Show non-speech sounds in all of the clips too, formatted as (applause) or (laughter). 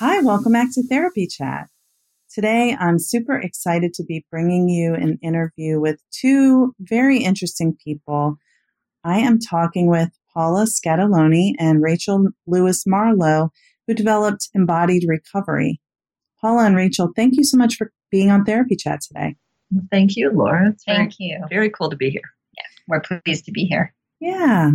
Hi, welcome back to Therapy Chat. Today, I'm super excited to be bringing you an interview with two very interesting people. I am talking with Paula Scatoloni and Rachel Lewis Marlow, who developed Embodied Recovery. Paula and Rachel, thank you so much for being on Therapy Chat today. Thank you, Laura. It's Thank very, you. Very cool to be here. Yeah, we're pleased to be here. Yeah,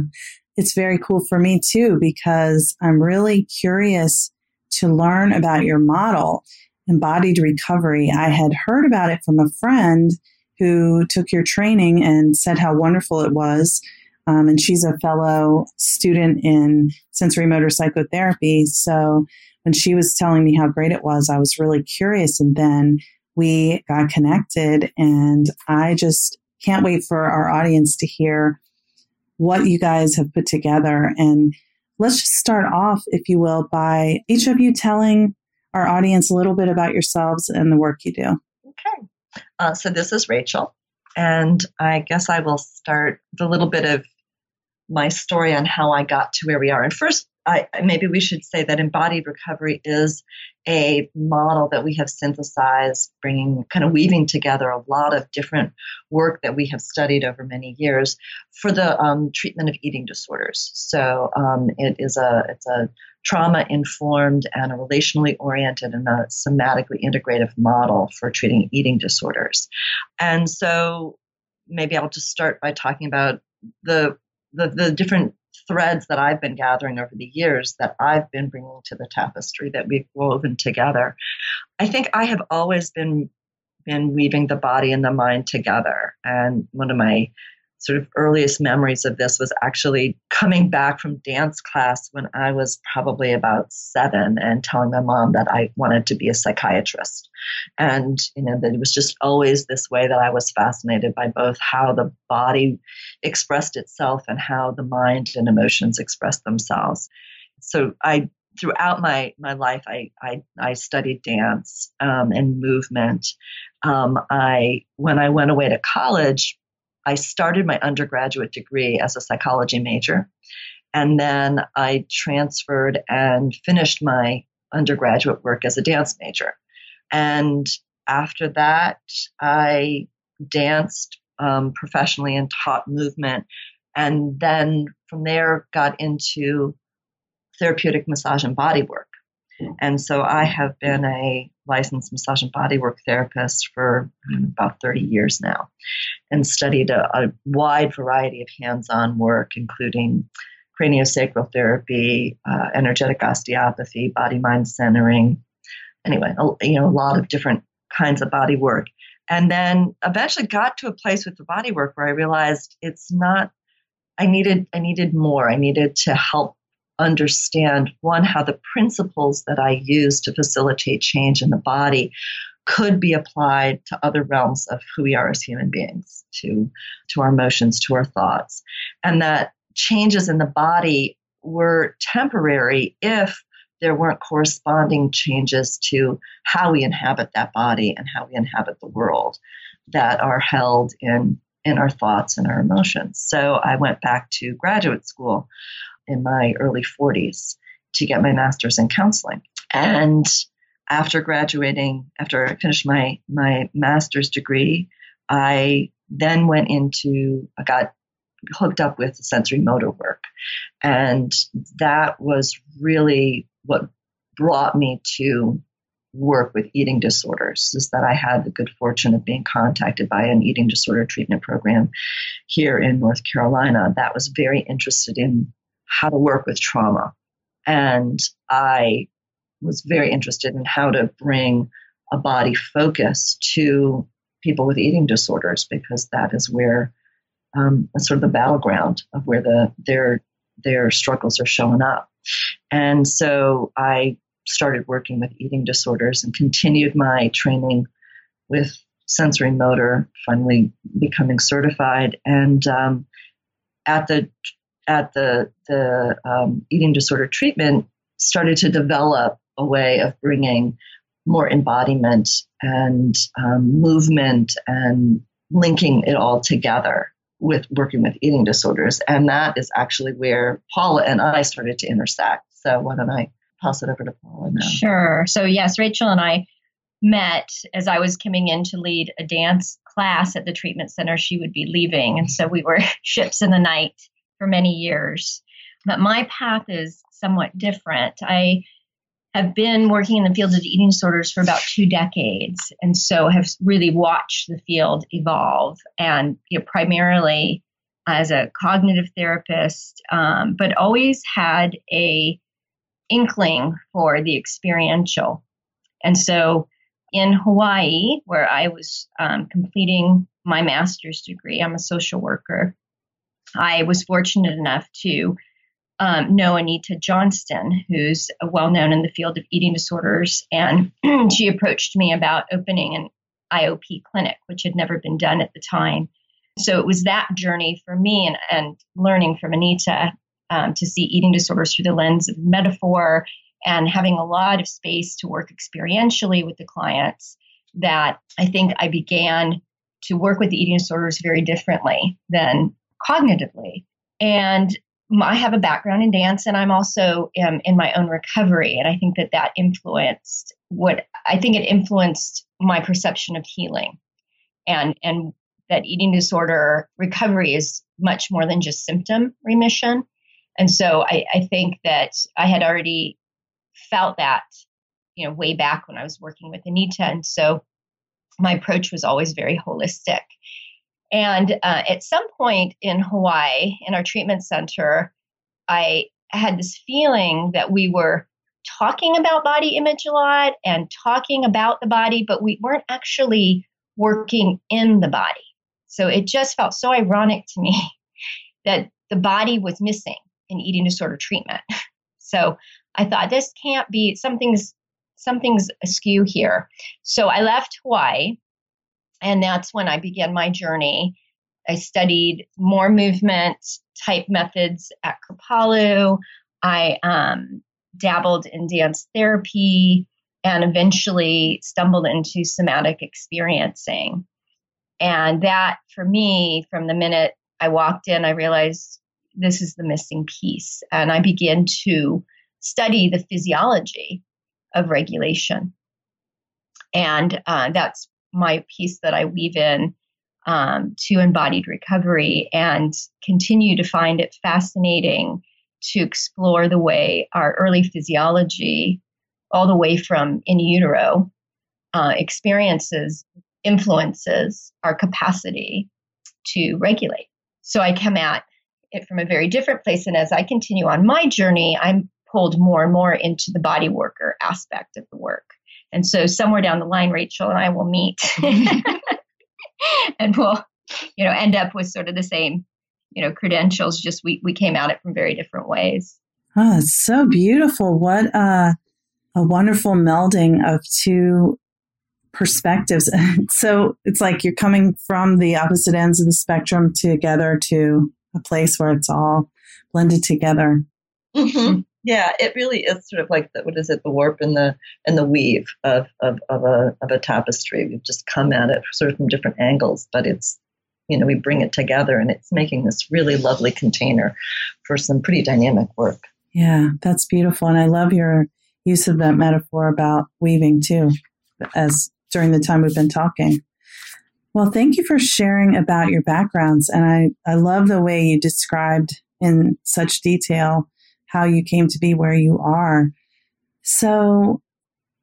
it's very cool for me too because I'm really curious to learn about your model, embodied recovery. I had heard about it from a friend who took your training and said how wonderful it was. Um, and she's a fellow student in sensorimotor psychotherapy. So when she was telling me how great it was, I was really curious. And then we got connected, and I just can't wait for our audience to hear what you guys have put together and let's just start off, if you will, by each of you telling our audience a little bit about yourselves and the work you do. Okay. Uh, so this is Rachel, and I guess I will start a little bit of my story on how I got to where we are. And first, I, maybe we should say that embodied recovery is a model that we have synthesized, bringing kind of weaving together a lot of different work that we have studied over many years for the um, treatment of eating disorders. So um, it is a it's a trauma informed and a relationally oriented and a somatically integrative model for treating eating disorders. And so maybe I'll just start by talking about the the, the different threads that I've been gathering over the years that I've been bringing to the tapestry that we've woven together. I think I have always been been weaving the body and the mind together. And one of my sort of earliest memories of this was actually coming back from dance class when I was probably about seven and telling my mom that I wanted to be a psychiatrist. And, you know, that it was just always this way that I was fascinated by both how the body expressed itself and how the mind and emotions expressed themselves. So I throughout my my life I I, I studied dance um, and movement. Um, I when I went away to college, I started my undergraduate degree as a psychology major, and then I transferred and finished my undergraduate work as a dance major. And after that, I danced um, professionally and taught movement, and then from there got into therapeutic massage and body work. And so I have been a licensed massage and bodywork therapist for about 30 years now and studied a, a wide variety of hands on work, including craniosacral therapy, uh, energetic osteopathy, body mind centering. Anyway, a, you know, a lot of different kinds of body work. And then eventually got to a place with the body work where I realized it's not I needed I needed more. I needed to help understand one how the principles that I use to facilitate change in the body could be applied to other realms of who we are as human beings, to, to our emotions, to our thoughts. And that changes in the body were temporary if there weren't corresponding changes to how we inhabit that body and how we inhabit the world that are held in in our thoughts and our emotions. So I went back to graduate school in my early 40s to get my master's in counseling. And after graduating, after I finished my my master's degree, I then went into I got hooked up with sensorimotor work. And that was really what brought me to work with eating disorders is that I had the good fortune of being contacted by an eating disorder treatment program here in North Carolina that was very interested in how to work with trauma. And I was very interested in how to bring a body focus to people with eating disorders because that is where um, sort of the battleground of where the their their struggles are showing up. And so I started working with eating disorders and continued my training with sensorimotor, finally becoming certified. And um, at the at the the um, eating disorder treatment, started to develop a way of bringing more embodiment and um, movement and linking it all together with working with eating disorders. And that is actually where Paula and I started to intersect. So why don't I pass it over to Paula now? Sure. So, yes, Rachel and I met as I was coming in to lead a dance class at the treatment center. She would be leaving. And so we were (laughs) ships in the night for many years. But my path is somewhat different. I have been working in the field of eating disorders for about two decades, and so have really watched the field evolve. And you know, primarily as a cognitive therapist, um, but always had a inkling for the experiential. And so, in Hawaii, where I was um, completing my master's degree, I'm a social worker. I was fortunate enough to um, know Anita Johnston, who's well known in the field of eating disorders, and (clears throat) she approached me about opening an IOP clinic, which had never been done at the time. So it was that journey for me and, and learning from Anita um, to see eating disorders through the lens of metaphor and having a lot of space to work experientially with the clients that I think I began to work with the eating disorders very differently than cognitively. And I have a background in dance and I'm also um, in my own recovery. And I think that that influenced what I think it influenced my perception of healing and, and that eating disorder recovery is much more than just symptom remission. And so I, I think that I had already felt that, you know, way back when I was working with Anita. And so my approach was always very holistic. And uh, at some point in Hawaii, in our treatment center, I had this feeling that we were talking about body image a lot and talking about the body, but we weren't actually working in the body. So it just felt so ironic to me (laughs) that the body was missing in eating disorder treatment. (laughs) So I thought this can't be something's something's askew here. So I left Hawaii and that's when I began my journey. I studied more movement type methods at Kripalu. I um, dabbled in dance therapy and eventually stumbled into somatic experiencing. And that, for me, from the minute I walked in, I realized this is the missing piece. And I began to study the physiology of regulation. And uh, that's my piece that I weave in um, to embodied recovery and continue to find it fascinating to explore the way our early physiology, all the way from in utero, uh, experiences, influences our capacity to regulate. So I come at it from a very different place. And as I continue on my journey, I'm pulled more and more into the body worker aspect of the work. And so somewhere down the line, Rachel and I will meet (laughs) (laughs) and we'll, you know, end up with sort of the same, you know, credentials, just we, we came at it from very different ways. Oh, it's so beautiful. What a, a wonderful melding of two perspectives. (laughs) so it's like you're coming from the opposite ends of the spectrum together to a place where it's all blended together. Mm-hmm. Yeah, it really is sort of like the, what is it, the warp and the and the weave of, of, of a of a tapestry. We've just come at it sort of from different angles, but it's you know we bring it together and it's making this really lovely container for some pretty dynamic work. Yeah, that's beautiful, and I love your use of that metaphor about weaving too, as during the time we've been talking. Well, thank you for sharing about your backgrounds. And I, I love the way you described in such detail how you came to be where you are. So,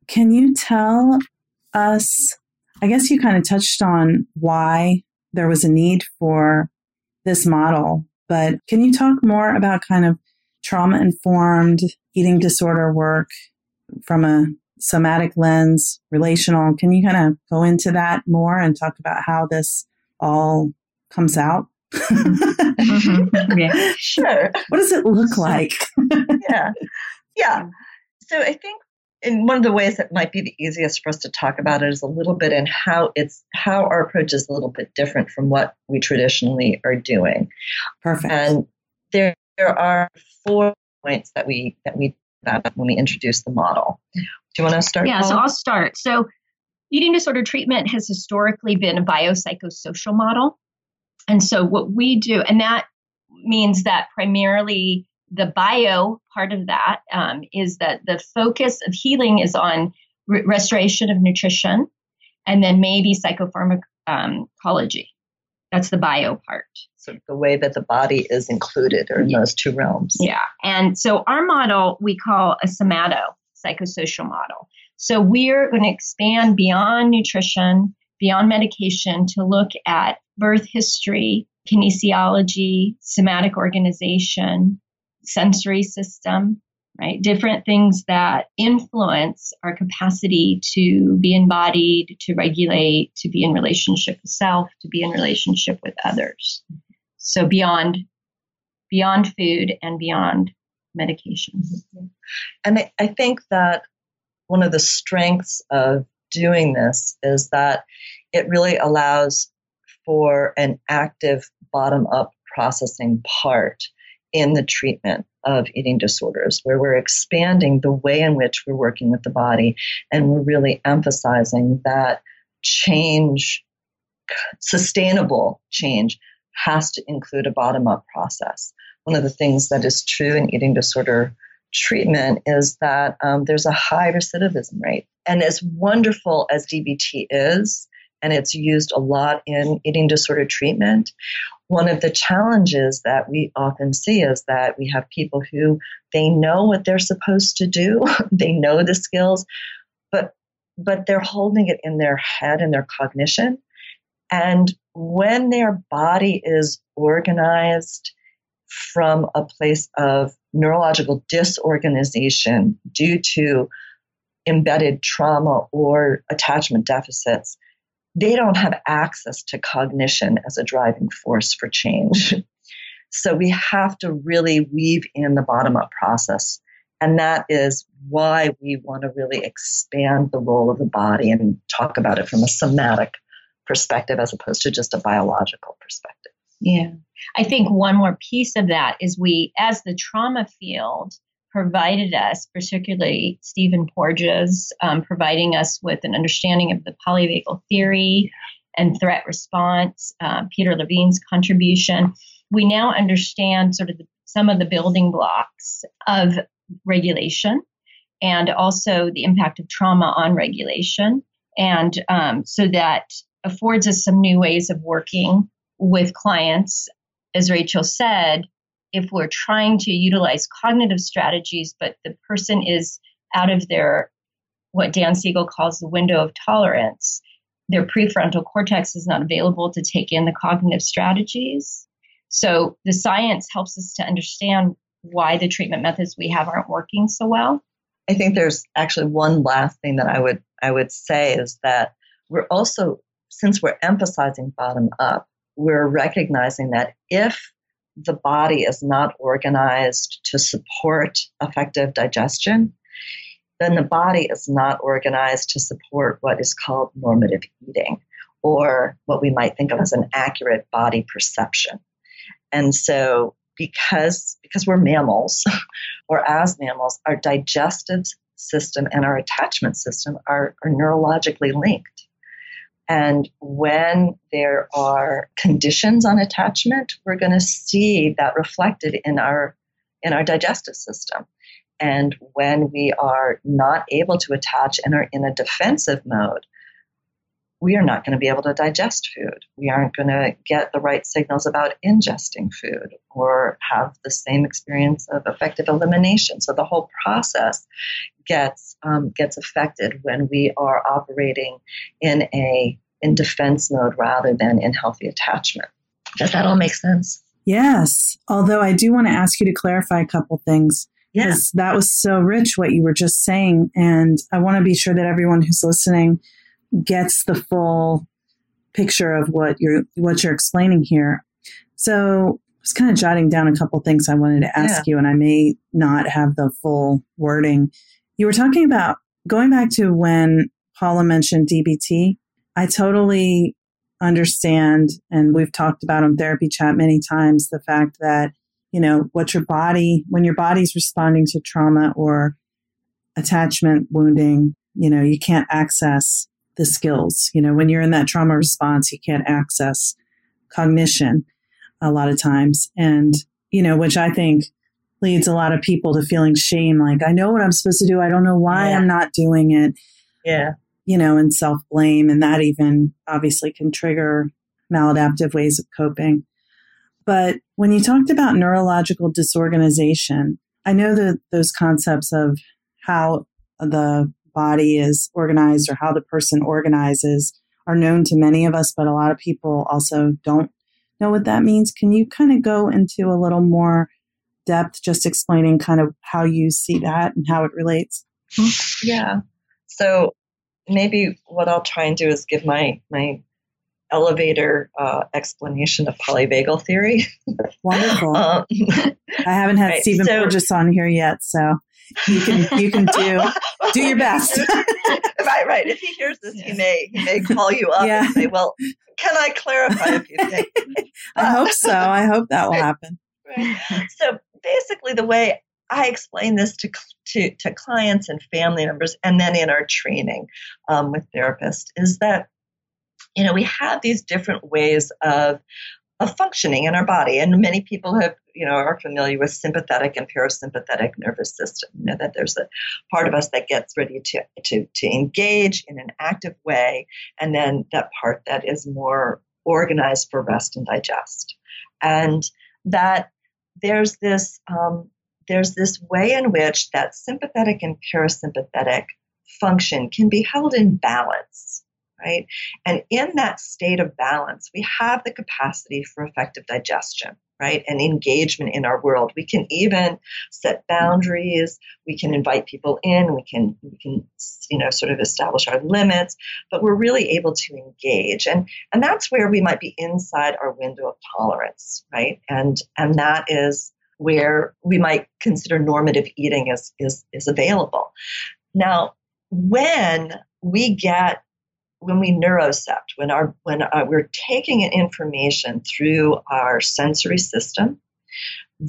can you tell us? I guess you kind of touched on why there was a need for this model, but can you talk more about kind of trauma informed eating disorder work from a somatic lens, relational. Can you kind of go into that more and talk about how this all comes out? Mm-hmm. yeah. (laughs) Sure. What does it look like? yeah. Yeah. So I think in one of the ways that might be the easiest for us to talk about it is a little bit in how it's how our approach is a little bit different from what we traditionally are doing. Perfect. And there, there are four points that we that we about when we introduce the model. Do you want to start? Yeah, Paul? so I'll start. So, eating disorder treatment has historically been a biopsychosocial model. And so, what we do, and that means that primarily the bio part of that um, is that the focus of healing is on re- restoration of nutrition and then maybe psychopharmacology. Um, That's the bio part So the way that the body is included or in those two realms. Yeah. And so our model we call a somato psychosocial model. So we're going to expand beyond nutrition, beyond medication to look at birth history, kinesiology, somatic organization, sensory system, right? Different things that influence our capacity to be embodied, to regulate, to be in relationship with self, to be in relationship with others. So beyond beyond food and beyond medication. Mm-hmm. And I, I think that one of the strengths of doing this is that it really allows for an active bottom up processing part in the treatment of eating disorders, where we're expanding the way in which we're working with the body and we're really emphasizing that change, sustainable change, has to include a bottom up process. One of the things that is true in eating disorder treatment is that um, there's a high recidivism rate. And as wonderful as DBT is, and it's used a lot in eating disorder treatment, one of the challenges that we often see is that we have people who they know what they're supposed to do, (laughs) they know the skills, but but they're holding it in their head and their cognition. And when their body is organized from a place of neurological disorganization due to embedded trauma or attachment deficits, they don't have access to cognition as a driving force for change. so we have to really weave in the bottom up process. And that is why we want to really expand the role of the body and talk about it from a somatic perspective as opposed to just a biological perspective. Yeah. I think one more piece of that is we, as the trauma field, provided us, particularly Stephen Porges, um, providing us with an understanding of the polyvagal theory and threat response, uh, Peter Levine's contribution. We now understand sort of the, some of the building blocks of regulation and also the impact of trauma on regulation. And um, so that affords us some new ways of working with clients. As Rachel said, if we're trying to utilize cognitive strategies, but the person is out of their, what Dan Siegel calls the window of tolerance, their prefrontal cortex is not available to take in the cognitive strategies. So the science helps us to understand why the treatment methods we have aren't working so well. I think there's actually one last thing that I would I would say is that we're also since we're emphasizing bottom up, we're recognizing that if the body is not organized to support effective digestion, then the body is not organized to support what is called normative eating or what we might think of as an accurate body perception. And so because because we're mammals (laughs) or as mammals, our digestive system and our attachment system are, are neurologically linked. And when there are conditions on attachment, we're going to see that reflected in our in our digestive system. And when we are not able to attach and are in a defensive mode, we are not going to be able to digest food. We aren't going to get the right signals about ingesting food or have the same experience of effective elimination. So the whole process gets um, gets affected when we are operating in a in defense mode rather than in healthy attachment. Does that all make sense? Yes. Although I do want to ask you to clarify a couple things. Yes. That was so rich what you were just saying. And I want to be sure that everyone who's listening gets the full picture of what you're what you're explaining here. So I was kind of jotting down a couple things I wanted to ask yeah. you, and I may not have the full wording. You were talking about going back to when Paula mentioned DBT. I totally understand, and we've talked about on therapy chat many times, the fact that, you know, what your body, when your body's responding to trauma or attachment wounding, you know, you can't access the skills. You know, when you're in that trauma response, you can't access cognition a lot of times. And, you know, which I think leads a lot of people to feeling shame like, I know what I'm supposed to do. I don't know why yeah. I'm not doing it. Yeah. You know, and self blame. And that even obviously can trigger maladaptive ways of coping. But when you talked about neurological disorganization, I know that those concepts of how the body is organized or how the person organizes are known to many of us, but a lot of people also don't know what that means. Can you kind of go into a little more depth, just explaining kind of how you see that and how it relates? Yeah. So maybe what I'll try and do is give my my elevator uh, explanation of polyvagal theory. Wonderful. (laughs) um, I haven't had right, Stephen so, Porges on here yet, so you can you can do (laughs) do your best. right, right. If he hears this, he may he may call you up yeah. and say, "Well, can I clarify a few (laughs) things?" I hope so. I hope that will happen. Right. So basically, the way I explain this to, to, to clients and family members, and then in our training um, with therapists, is that you know we have these different ways of of functioning in our body. And many people have, you know, are familiar with sympathetic and parasympathetic nervous system. You know, that there's a part of us that gets ready to, to, to engage in an active way, and then that part that is more organized for rest and digest. And that there's this um, there's this way in which that sympathetic and parasympathetic function can be held in balance right? And in that state of balance, we have the capacity for effective digestion, right? And engagement in our world. We can even set boundaries. We can invite people in. We can, we can, you know, sort of establish our limits, but we're really able to engage. And, and that's where we might be inside our window of tolerance, right? And, and that is where we might consider normative eating is, is, is available. Now, when we get when we neurocept, when our when uh, we're taking in information through our sensory system,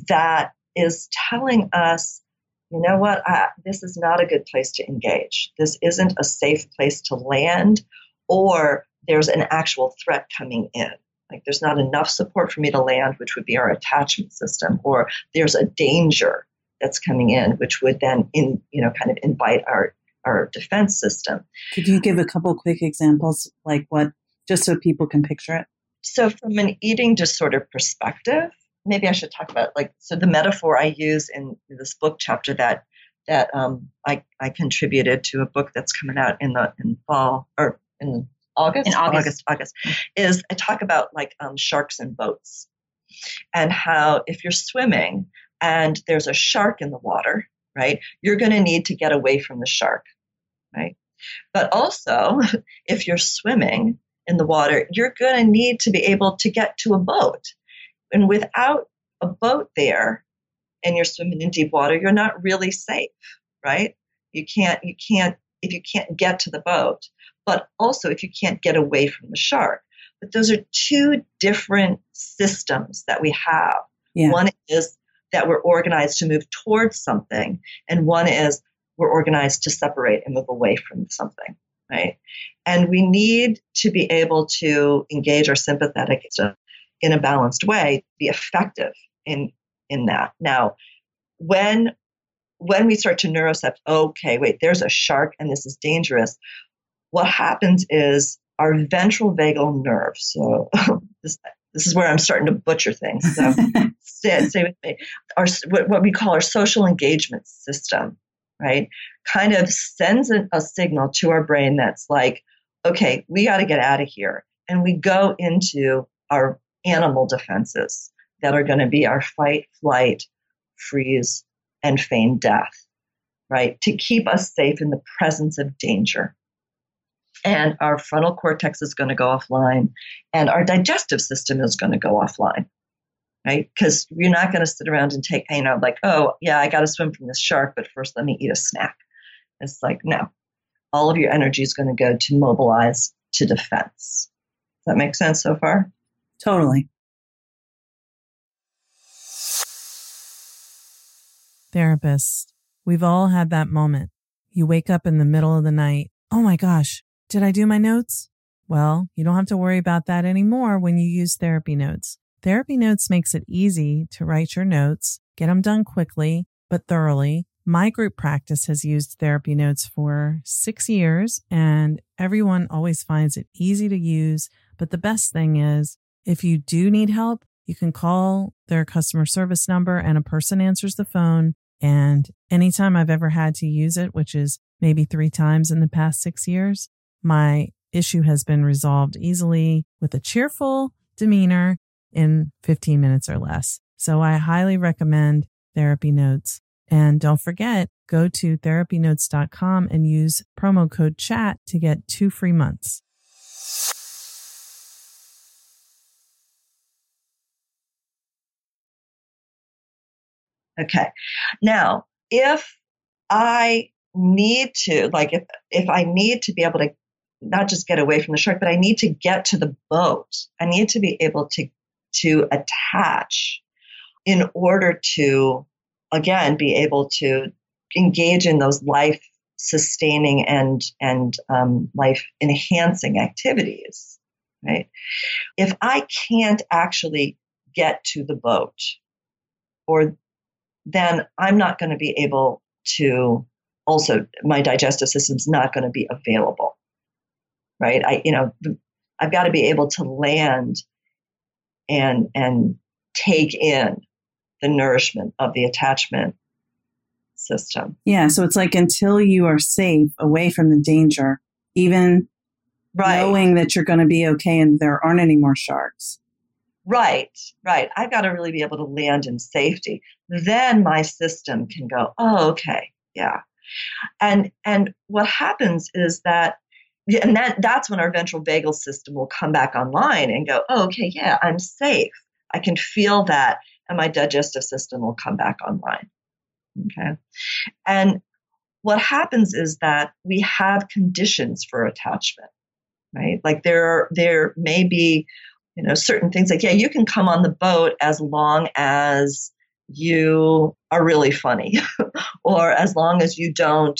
that is telling us, you know what, uh, this is not a good place to engage. This isn't a safe place to land, or there's an actual threat coming in. Like there's not enough support for me to land, which would be our attachment system, or there's a danger that's coming in, which would then in you know kind of invite our our defense system. Could you give a couple quick examples, like what, just so people can picture it? So, from an eating disorder perspective, maybe I should talk about like so the metaphor I use in this book chapter that that um, I I contributed to a book that's coming out in the in fall or in August in August August, August is I talk about like um, sharks and boats and how if you're swimming and there's a shark in the water right? You're going to need to get away from the shark, right? But also, (laughs) if you're swimming in the water, you're going to need to be able to get to a boat. And without a boat there and you're swimming in deep water, you're not really safe, right? You can't, you can't, if you can't get to the boat, but also if you can't get away from the shark. But those are two different systems that we have. Yeah. One is that we're organized to move towards something, and one is we're organized to separate and move away from something, right? And we need to be able to engage our sympathetic system in a balanced way, be effective in in that. Now, when when we start to neurocept, okay, wait, there's a shark and this is dangerous. What happens is our ventral vagal nerve. So (laughs) this, this is where I'm starting to butcher things. So (laughs) stay, stay with me. Our what, we call our social engagement system, right, kind of sends a, a signal to our brain that's like, okay, we got to get out of here, and we go into our animal defenses that are going to be our fight, flight, freeze, and feign death, right? To keep us safe in the presence of danger. And our frontal cortex is going to go offline, and our digestive system is going to go offline, right? Because you're not going to sit around and take, you know, like, oh, yeah, I got to swim from this shark, but first let me eat a snack. It's like, no, all of your energy is going to go to mobilize to defense. Does that make sense so far? Totally. Therapists, we've all had that moment. You wake up in the middle of the night. Oh my gosh, did I do my notes? Well, you don't have to worry about that anymore when you use Therapy Notes. Therapy Notes makes it easy to write your notes, get them done quickly, but thoroughly. My group practice has used Therapy Notes for six years, and everyone always finds it easy to use. But the best thing is, if you do need help, you can call their customer service number and a person answers the phone. And anytime I've ever had to use it, which is maybe three times in the past six years, my issue has been resolved easily with a cheerful demeanor in 15 minutes or less. So I highly recommend Therapy Notes. And don't forget, go to therapynotes.com and use promo code chat to get two free months. Okay. Now, if I need to, like, if if I need to be able to not just get away from the shark, but I need to get to the boat. I need to be able to to attach in order to again be able to engage in those life sustaining and and um, life enhancing activities right if i can't actually get to the boat or then i'm not going to be able to also my digestive system's not going to be available right i you know i've got to be able to land and and take in the nourishment of the attachment system. Yeah. So it's like until you are safe away from the danger, even right. knowing that you're going to be okay and there aren't any more sharks. Right, right. I've got to really be able to land in safety. Then my system can go, oh, okay, yeah. And and what happens is that and that that's when our ventral vagal system will come back online and go, oh, okay, yeah, I'm safe. I can feel that, and my digestive system will come back online. Okay. And what happens is that we have conditions for attachment, right? Like there, there may be, you know, certain things like, yeah, you can come on the boat as long as you are really funny (laughs) or as long as you don't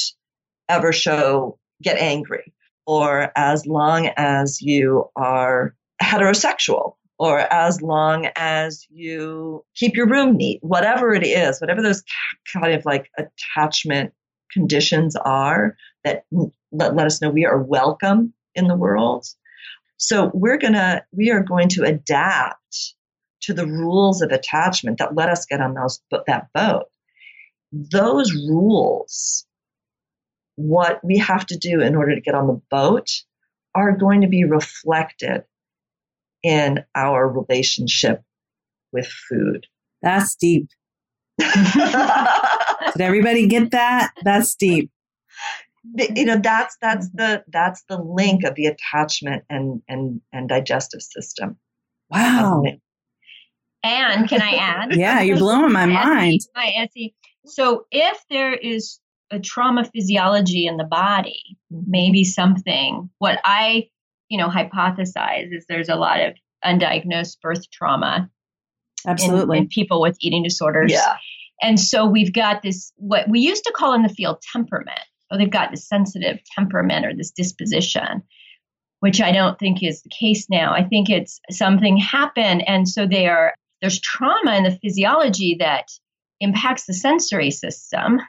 ever show, get angry or as long as you are heterosexual or as long as you keep your room neat, whatever it is, whatever those kind of like attachment conditions are that let, let us know we are welcome in the world. So we're gonna we are going to adapt to the rules of attachment that let us get on those that boat. Those rules, what we have to do in order to get on the boat, are going to be reflected in our relationship with food. That's deep. (laughs) Did everybody get that? That's deep. You know, that's that's the that's the link of the attachment and and and digestive system. Wow. Um, and can I (laughs) add? yeah, you're blowing my mind. My SE. So if there is a trauma physiology in the body maybe something. What I, you know, hypothesize is there's a lot of undiagnosed birth trauma Absolutely. in, in people with eating disorders. Yeah. And so we've got this, what we used to call in the field temperament. Oh, they've got this sensitive temperament or this disposition, which I don't think is the case now. I think it's something happened. And so they are, there's trauma in the physiology that impacts the sensory system.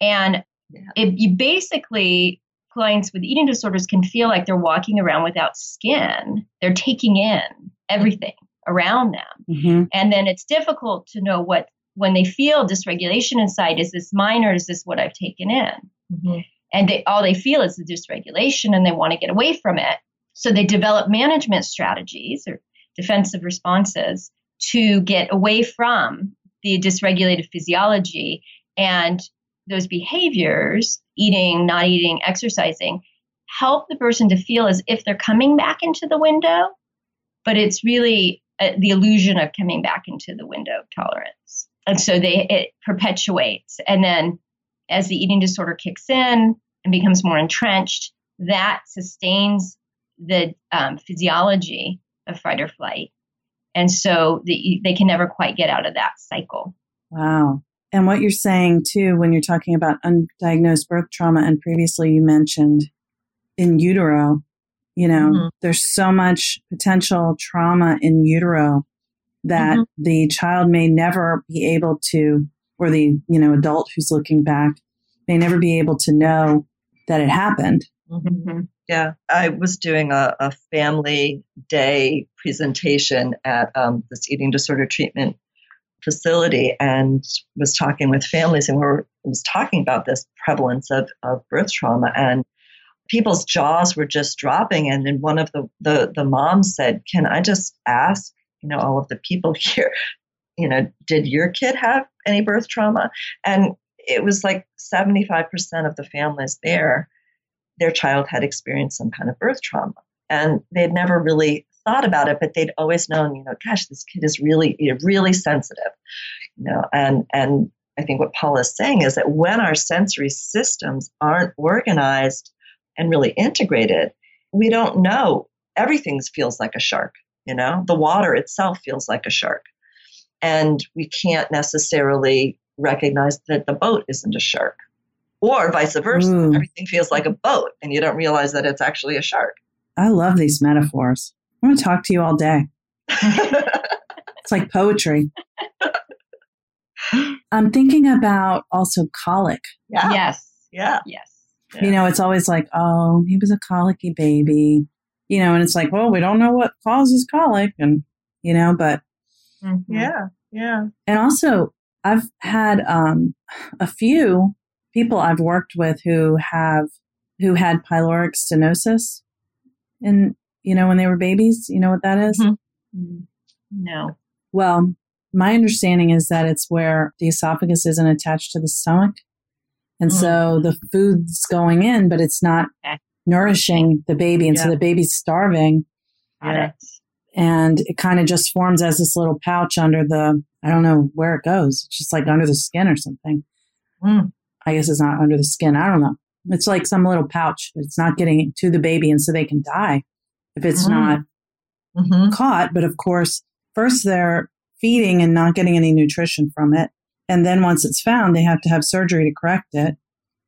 And Yeah. it, you basically, clients with eating disorders can feel like they're walking around without skin. They're taking in everything around them. hmm And then it's difficult to know what, when they feel dysregulation inside, is this mine or is this what I've taken in? Mhm. And they, all they feel is the dysregulation and they want to get away from it. So they develop management strategies or defensive responses to get away from the dysregulated physiology and those behaviors, eating, not eating, exercising, help the person to feel as if they're coming back into the window, but it's really uh, the illusion of coming back into the window of tolerance. And so they it perpetuates. And then as the eating disorder kicks in and becomes more entrenched, that sustains the um, physiology of fight or flight. And so the, they can never quite get out of that cycle. Wow. And what you're saying too, when you're talking about undiagnosed birth trauma, and previously you mentioned in utero, you know, Mhm. there's so much potential trauma in utero that Mhm. the child may never be able to, or the, you know, adult who's looking back may never be able to know that it happened. Mhm. Yeah, I was doing a, a family day presentation at um, this eating disorder treatment facility and was talking with families and we were was talking about this prevalence of, of birth trauma. And people's jaws were just dropping. And then one of the, the the moms said can i just ask you know all of the people (laughs) here you know did your kid have any birth trauma? And it was like 75% of the families there their child had experienced some kind of birth trauma. And they'd never really thought about it but they'd always known you know gosh this kid is really really sensitive you know and and i think what paul is saying is that when our sensory systems aren't organized and really integrated we don't know. Everything feels like a shark you know? The water itself feels like a shark. And we can't necessarily recognize that the boat isn't a shark. Or vice versa Ooh. everything feels like a boat and you don't realize that it's actually a shark. I love these metaphors. I'm going to talk to you all day. (laughs) It's like poetry. I'm thinking about also colic. yeah Yes. yeah Yes. You know, it's always like, oh, he was a colicky baby. You know, and it's like, well, we don't know what causes colic. And, you know, but, Mhm. yeah yeah and also I've had um, a few people I've worked with who have, who had pyloric stenosis and, you know, when they were babies, you know what that is? Mhm. Mm. No. Well, my understanding is that it's where the esophagus isn't attached to the stomach. And so the food's going in, but it's not nourishing the baby. And so the baby's starving Got Yeah. it. and it kind of just forms as this little pouch under the, I don't know where it goes. It's just like under the skin or something. Mm. I guess it's not under the skin. I don't know. It's like some little pouch. It's not getting to the baby. And so they can die if it's Mm. not hmm caught. But of course, first they're feeding and not getting any nutrition from it. And then once it's found, they have to have surgery to correct it,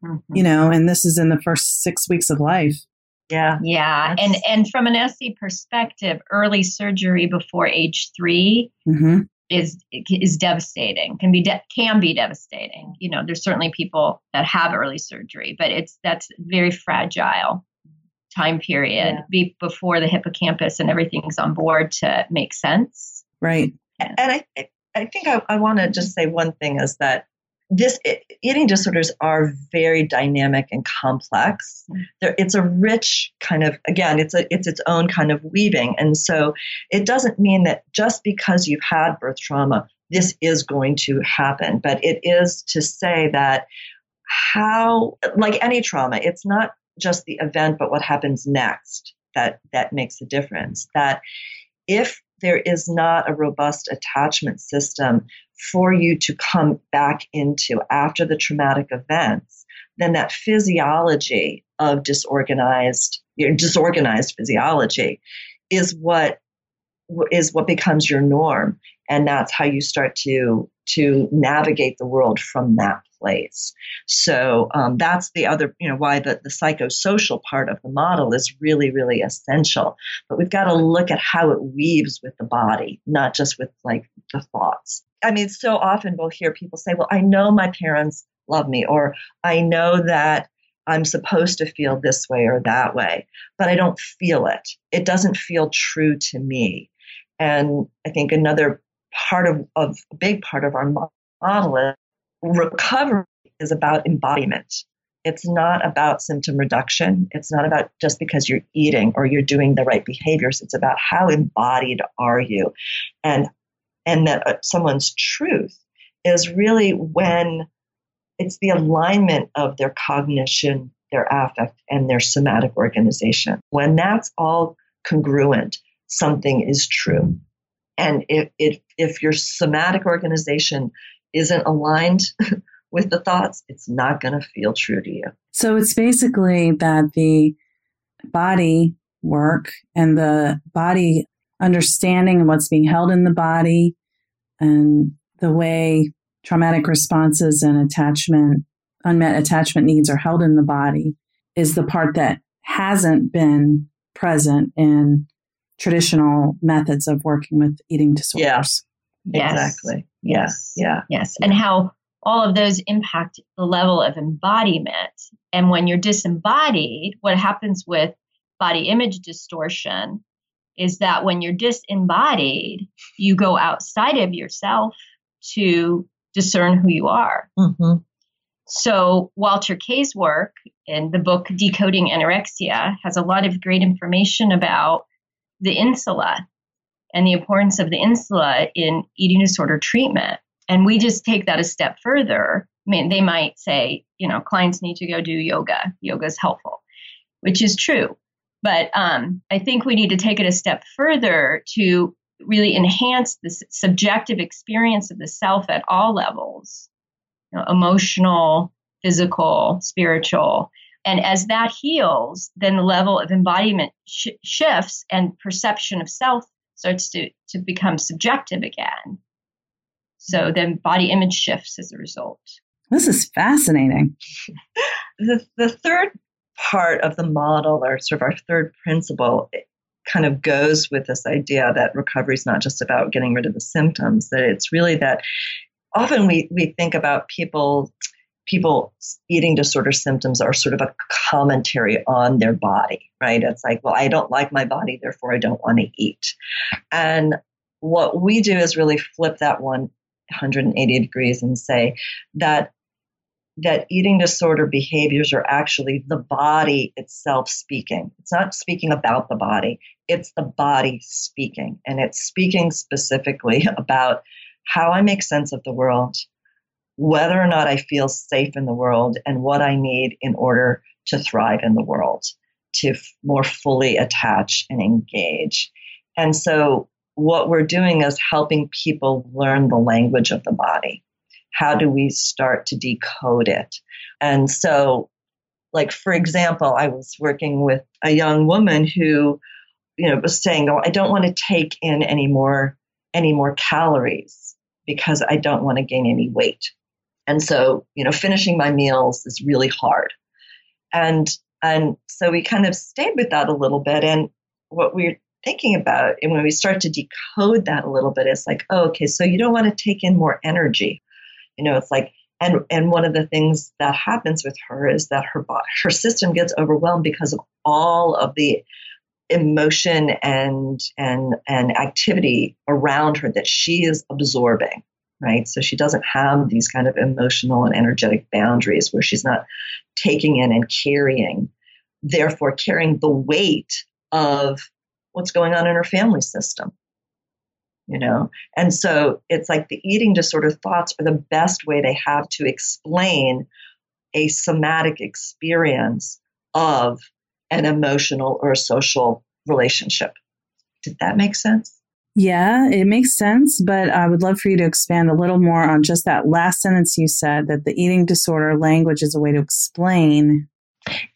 Mhm. you know, and this is in the first six weeks of life. yeah Yeah, and That's- and from an SE perspective, early surgery before age three hmm is is devastating. Can be de- can be devastating. You know, there's certainly people that have early surgery, but it's that's very fragile time period Yeah. be, before the hippocampus and everything's on board to make sense. Right. and I, I- I think I, I want to just say one thing is that this i- eating disorders are very dynamic and complex. Mm. There, it's a rich kind of again, it's a it's its own kind of weaving, and so it doesn't mean that just because you've had birth trauma, this is going to happen. But it is to say that how, like any trauma, it's not just the event, but what happens next that that makes a difference. That if there is not a robust attachment system for you to come back into after the traumatic events, then that physiology of disorganized, your disorganized physiology is what is what becomes your norm and that's how you start to to navigate the world from that place so um, that's the other you know why the, the psychosocial part of the model is really really essential but we've got to look at how it weaves with the body not just with like the thoughts i mean so often we'll hear people say well i know my parents love me or i know that I'm supposed to feel this way or that way, but I don't feel it. It doesn't feel true to me. And I think another part of, of a big part of our model recovery is about embodiment. It's not about symptom reduction. It's not about just because you're eating or you're doing the right behaviors. It's about how embodied are you, and and that uh, someone's truth is really when it's the alignment of their cognition, their affect, and their somatic organization. When that's all congruent, something is true. And if, if, if your somatic organization isn't aligned (laughs) with the thoughts, it's not going to feel true to you. So it's basically that the body work and the body understanding and what's being held in the body and the way traumatic responses and attachment, unmet attachment needs are held in the body is the part that hasn't been present in traditional methods of working with eating disorders. Yeah, exactly. Yes. Yeah. Yes. And how all of those impact the level of embodiment. And when you're disembodied, what happens with body image distortion is that when you're disembodied, you go outside of yourself to discern who you are. Mm-hmm. So, Walter Kaye's work in the book Decoding Anorexia has a lot of great information about the insula and the importance of the insula in eating disorder treatment. And we just take that a step further. I mean, they might say, you know, clients need to go do yoga. Yoga is helpful, which is true. But um, I think we need to take it a step further to really enhance the subjective experience of the self at all levels you know, emotional, physical, spiritual. And as that heals, then the level of embodiment sh- shifts and perception of self starts to, to become subjective again. So then body image shifts as a result. This is fascinating. (laughs) the, the third part of the model, or sort of our third principle, kind of goes with this idea that recovery is not just about getting rid of the symptoms, that it's really that often we, we think about people people eating disorder symptoms are sort of a commentary on their body, right? It's like, well, I don't like my body, therefore I don't want to eat. And what we do is really flip that 180 degrees and say that that eating disorder behaviors are actually the body itself speaking. It's not speaking about the body, it's the body speaking. And it's speaking specifically (laughs) about how I make sense of the world, whether or not I feel safe in the world, and what I need in order to thrive in the world, to f- more fully attach and engage. And so, what we're doing is helping people learn the language of the body how do we start to decode it? And so, like, for example, I was working with a young woman who, you know, was saying, Oh, I don't want to take in any more, any more calories because I don't want to gain any weight. And so, you know, finishing my meals is really hard. And and so we kind of stayed with that a little bit. And what we're thinking about, and when we start to decode that a little bit, it's like, oh, okay, so you don't want to take in more energy you know, it's like, and and one of the things that happens with her is that her her system gets overwhelmed because of all of the emotion and and and activity around her that she is absorbing right? So she doesn't have these kind of emotional and energetic boundaries where she's not taking in and carrying therefore carrying the weight of what's going on in her family system you know? And so it's like the eating disorder thoughts are the best way they have to explain a somatic experience of an emotional or social relationship. Did that make sense Yeah, it makes sense, but I would love for you to expand a little more on just that last sentence you said that the eating disorder language is a way to explain.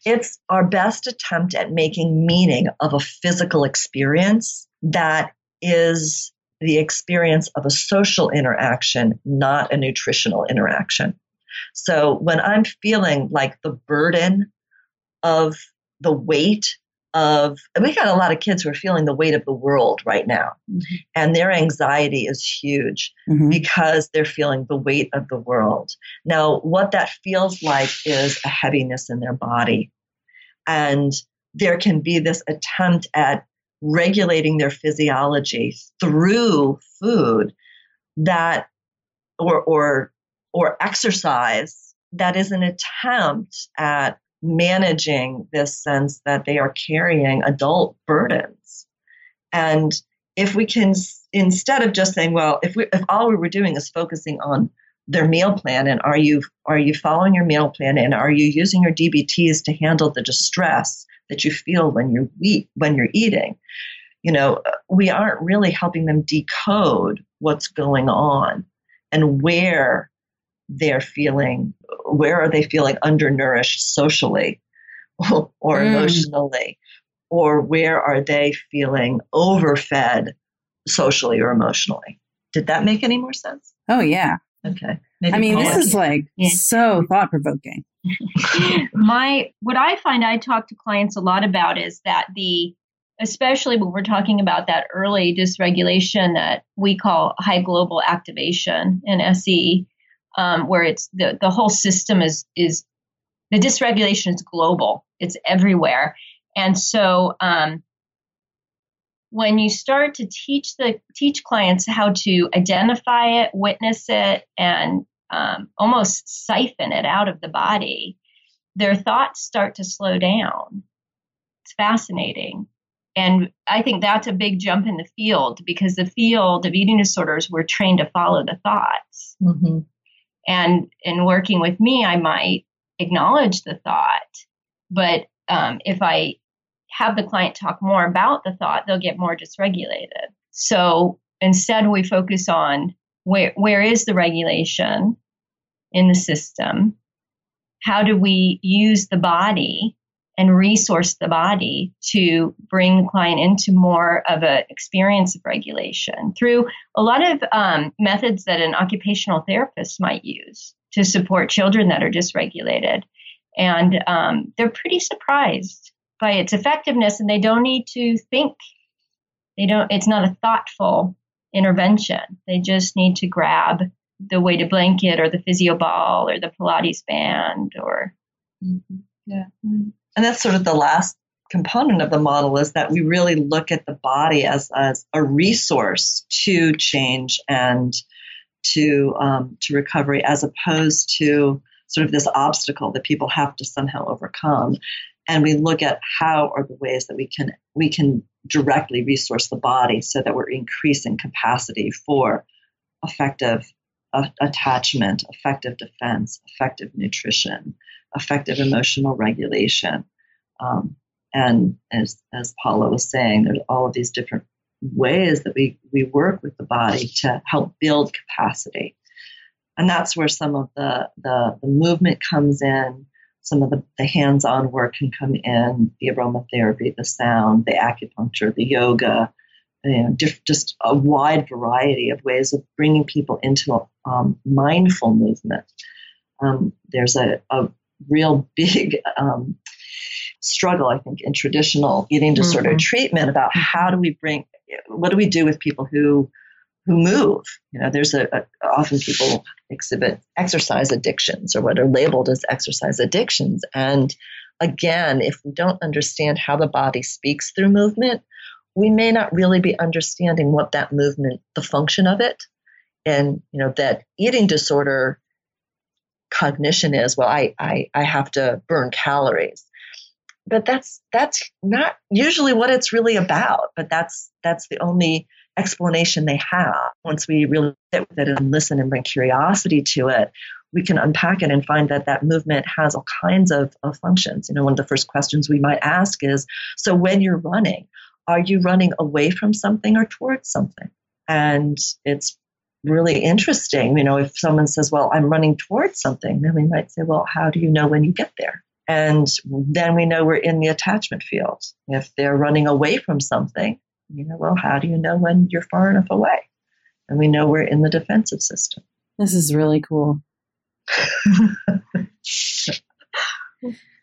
It's our best attempt at making meaning of a physical experience that is the experience of a social interaction, not a nutritional interaction. So when I'm feeling like the burden of the weight of we got a lot of kids who are feeling the weight of the world right now mm-hmm. and their anxiety is huge mm-hmm. because they're feeling the weight of the world now what that feels like is a heaviness in their body and there can be this attempt at regulating their physiology through food that or or or exercise that is an attempt at managing this sense that they are carrying adult burdens. And if we can, instead of just saying, well, if we, if all we were doing is focusing on their meal plan and are you are you following your meal plan and are you using your DBTs to handle the distress that you feel when you eat when you're eating, you know, we aren't really helping them decode what's going on and where they're feeling where are they feeling undernourished socially (laughs) or mm. emotionally? Or where are they feeling overfed socially or emotionally? Did that make any more sense? Oh yeah. Okay. Maybe i mean this is like yeah. so thought provoking (laughs) my what i find i talk to clients a lot about is that the especially when we're talking about that early dysregulation that we call high global activation in SE, um, where it's the, the whole system is is the dysregulation is global it's everywhere and so um, when you start to teach the teach clients how to identify it witness it and um, almost siphon it out of the body their thoughts start to slow down it's fascinating and I think that's a big jump in the field because the field of eating disorders, we're trained to follow the thoughts. Mm-hmm. And in working with me, I might acknowledge the thought, but um, if I have the client talk more about the thought, they'll get more dysregulated. So instead, we focus on where where is the regulation in the system? How do we use the body and resource the body to bring the client into more of an experience of regulation through a lot of um, methods that an occupational therapist might use to support children that are dysregulated. And um, they're pretty surprised by its effectiveness, and they don't need to think. They don't. It's not a thoughtful intervention. They just need to grab the weighted blanket or the physio ball or the Pilates band or. Mm-hmm. Yeah. Mm-hmm and that's sort of the last component of the model is that we really look at the body as, as a resource to change and to um, to recovery as opposed to sort of this obstacle that people have to somehow overcome. And we look at how are the ways that we can we can directly resource the body so that we're increasing capacity for effective attachment effective defense effective nutrition effective emotional regulation. Um, and as, as Paula was saying, there's all of these different ways that we, we work with the body to help build capacity. And that's where some of the, the, the movement comes in, some of the, the hands on work can come in, the aromatherapy, the sound, the acupuncture, the yoga, you know, diff, just a wide variety of ways of bringing people into um, mindful movement. Um, there's a, a, real big um, struggle, I think, in traditional eating disorder mm-hmm. treatment about how do we bring, what do we do with people who who move? You know, there's a, a often people exhibit exercise addictions or what are labeled as exercise addictions, and again, if we don't understand how the body speaks through movement, we may not really be understanding what that movement, the function of it, and you know that eating disorder cognition is well I, I i have to burn calories. But that's that's not usually what it's really about but that's that's the only explanation they have. Once we really sit with it and listen and bring curiosity to it we can unpack it and find that that movement has all kinds of, of functions. You know one of the first questions we might ask is so when you're running are you running away from something or towards something? And it's really interesting. You know, if someone says, Well, I'm running towards something, then we might say, Well, how do you know when you get there? And then we know we're in the attachment field. If they're running away from something, you know, well, how do you know when you're far enough away? And we know we're in the defensive system. This is really cool. (laughs)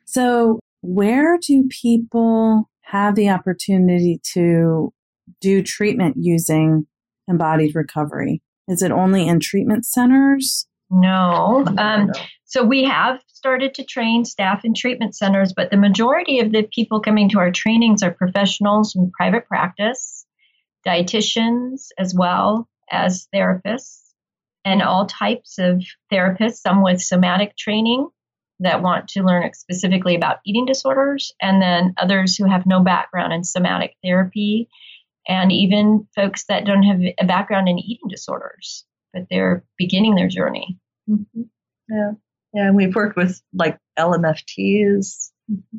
so, where do people have the opportunity to do treatment using embodied recovery? Is it only in treatment centers? No. Um, so we have started to train staff in treatment centers, but the majority of the people coming to our trainings are professionals in private practice, dietitians, as well as therapists, and all types of therapists, some with somatic training that want to learn specifically about eating disorders, and then others who have no background in somatic therapy, and even folks that don't have a background in eating disorders, but they're beginning their journey. Mm-hmm. Yeah. Yeah, and we've worked with like LMFTs,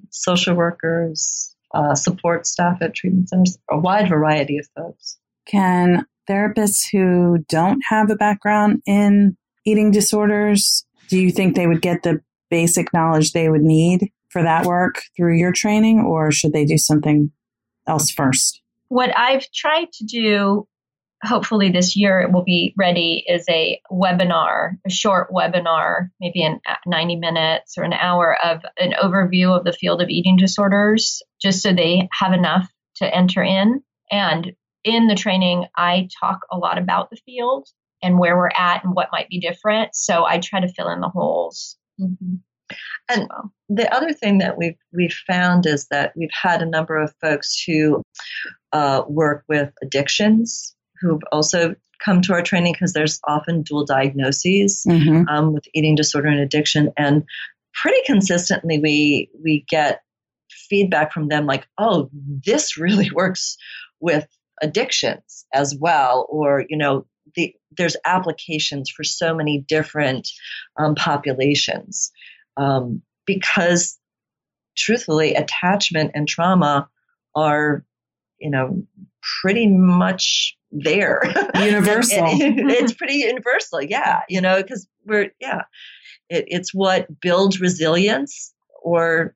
social workers, uh, support staff at treatment centers, a wide variety of folks. Can therapists who don't have a background in eating disorders, do you think they would get the basic knowledge they would need for that work through your training, or should they do something else first? What I've tried to do hopefully this year it will be ready is a webinar, a short webinar, maybe in uh, 90 minutes or an hour of an overview of the field of eating disorders, just so they have enough to enter in. And in the training, I talk a lot about the field and where we're at and what might be different. So I try to fill in the holes. Mm-hmm. And the other thing that we've we've found is that we've had a number of folks who uh, work with addictions who've also come to our training because there's often dual diagnoses mm-hmm. um, with eating disorder and addiction, and pretty consistently we we get feedback from them like, "Oh, this (laughs) really works with addictions as well," or you know, the, there's applications for so many different um, populations um, because truthfully attachment and trauma are you know pretty much there. Universal. (laughs) it, it's pretty universal, yeah. You know, because we're yeah, it, it's what builds resilience or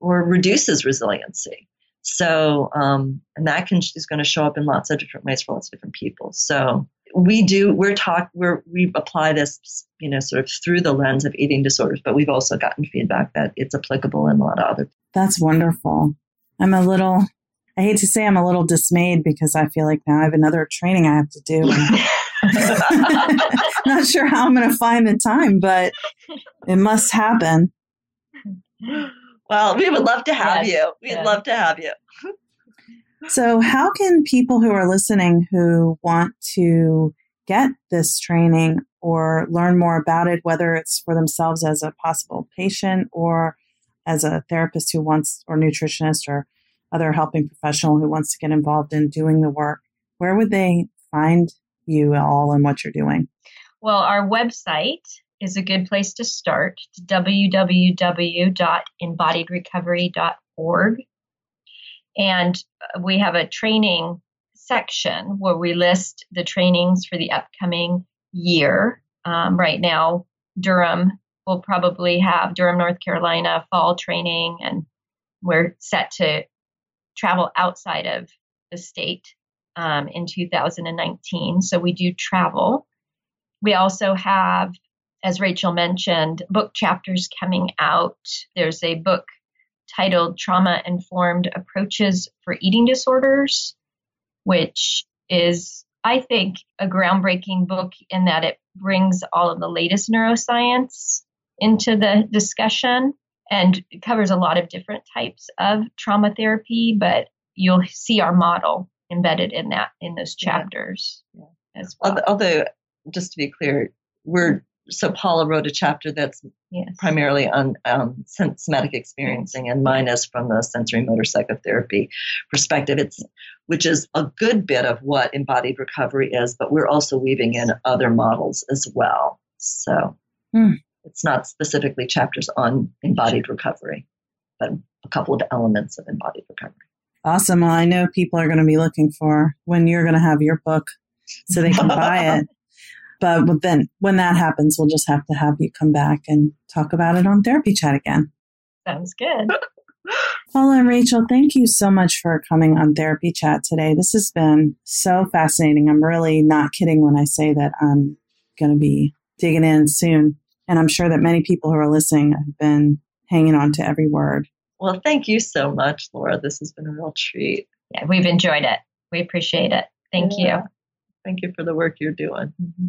or reduces resiliency. So, um, and that can is going to show up in lots of different ways for lots of different people. So we do we're talk we're we apply this you know sort of through the lens of eating disorders, but we've also gotten feedback that it's applicable in a lot of other. That's wonderful. I'm a little I hate to say I'm a little dismayed because I feel like now I have another training I have to do. (laughs) (laughs) Not sure how I'm going to find the time, but it must happen. Well, we would love to have yes. you. We'd yeah. love to have you. So, how can people who are listening who want to get this training or learn more about it, whether it's for themselves as a possible patient or as a therapist who wants, or nutritionist or other helping professional who wants to get involved in doing the work, where would they find you all and what you're doing? Well, our website is a good place to start. Www.embodiedrecovery.org. And we have a training section where we list the trainings for the upcoming year. Um, right now, Durham will probably have Durham, North Carolina fall training, and we're set to travel outside of the state um, in 2019. So we do travel. We also have, as Rachel mentioned, book chapters coming out. There's a book titled Trauma Informed Approaches for Eating Disorders, which is, I think, a groundbreaking book in that it brings all of the latest neuroscience into the discussion and it covers a lot of different types of trauma therapy, but you'll see our model embedded in that in those chapters yeah. Yeah. as well. Although, just to be clear, we're so Paula wrote a chapter that's yes. primarily on um, somatic experiencing, and mine is from the sensorimotor psychotherapy perspective. It's which is a good bit of what embodied recovery is, but we're also weaving in other models as well. So. Hmm. It's not specifically chapters on embodied recovery, but a couple of elements of embodied recovery. Awesome. Well, I know people are going to be looking for when you're going to have your book so they can buy it. (laughs) But then when that happens, we'll just have to have you come back and talk about it on Therapy Chat again. Sounds good. (laughs) Paula and Rachel, thank you so much for coming on Therapy Chat today. This has been so fascinating. I'm really not kidding when I say that I'm going to be digging in soon. And I'm sure that many people who are listening have been hanging on to every word. Well, thank you so much, Laura. This has been a real treat. Yeah, we've enjoyed it. We appreciate it. Thank yeah. you. Thank you for the work you're doing. Mm-hmm.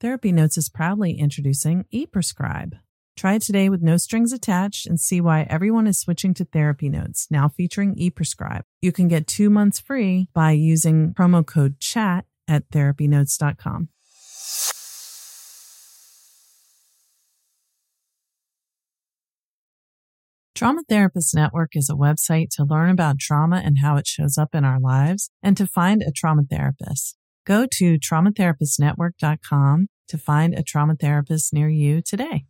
Therapy Notes is proudly introducing ePrescribe. Try it today with no strings attached and see why everyone is switching to Therapy Notes, now featuring ePrescribe. You can get two months free by using promo code CHAT at therapynotes.com. Trauma Therapist Network is a website to learn about trauma and how it shows up in our lives and to find a trauma therapist. Go to traumatherapistnetwork.com to find a trauma therapist near you today.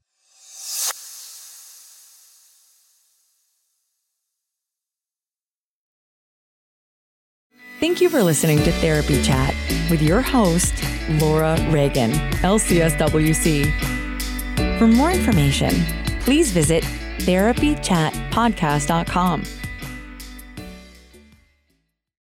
Thank you for listening to Therapy Chat with your host, Laura Reagan, LCSWC. For more information, please visit therapychatpodcast.com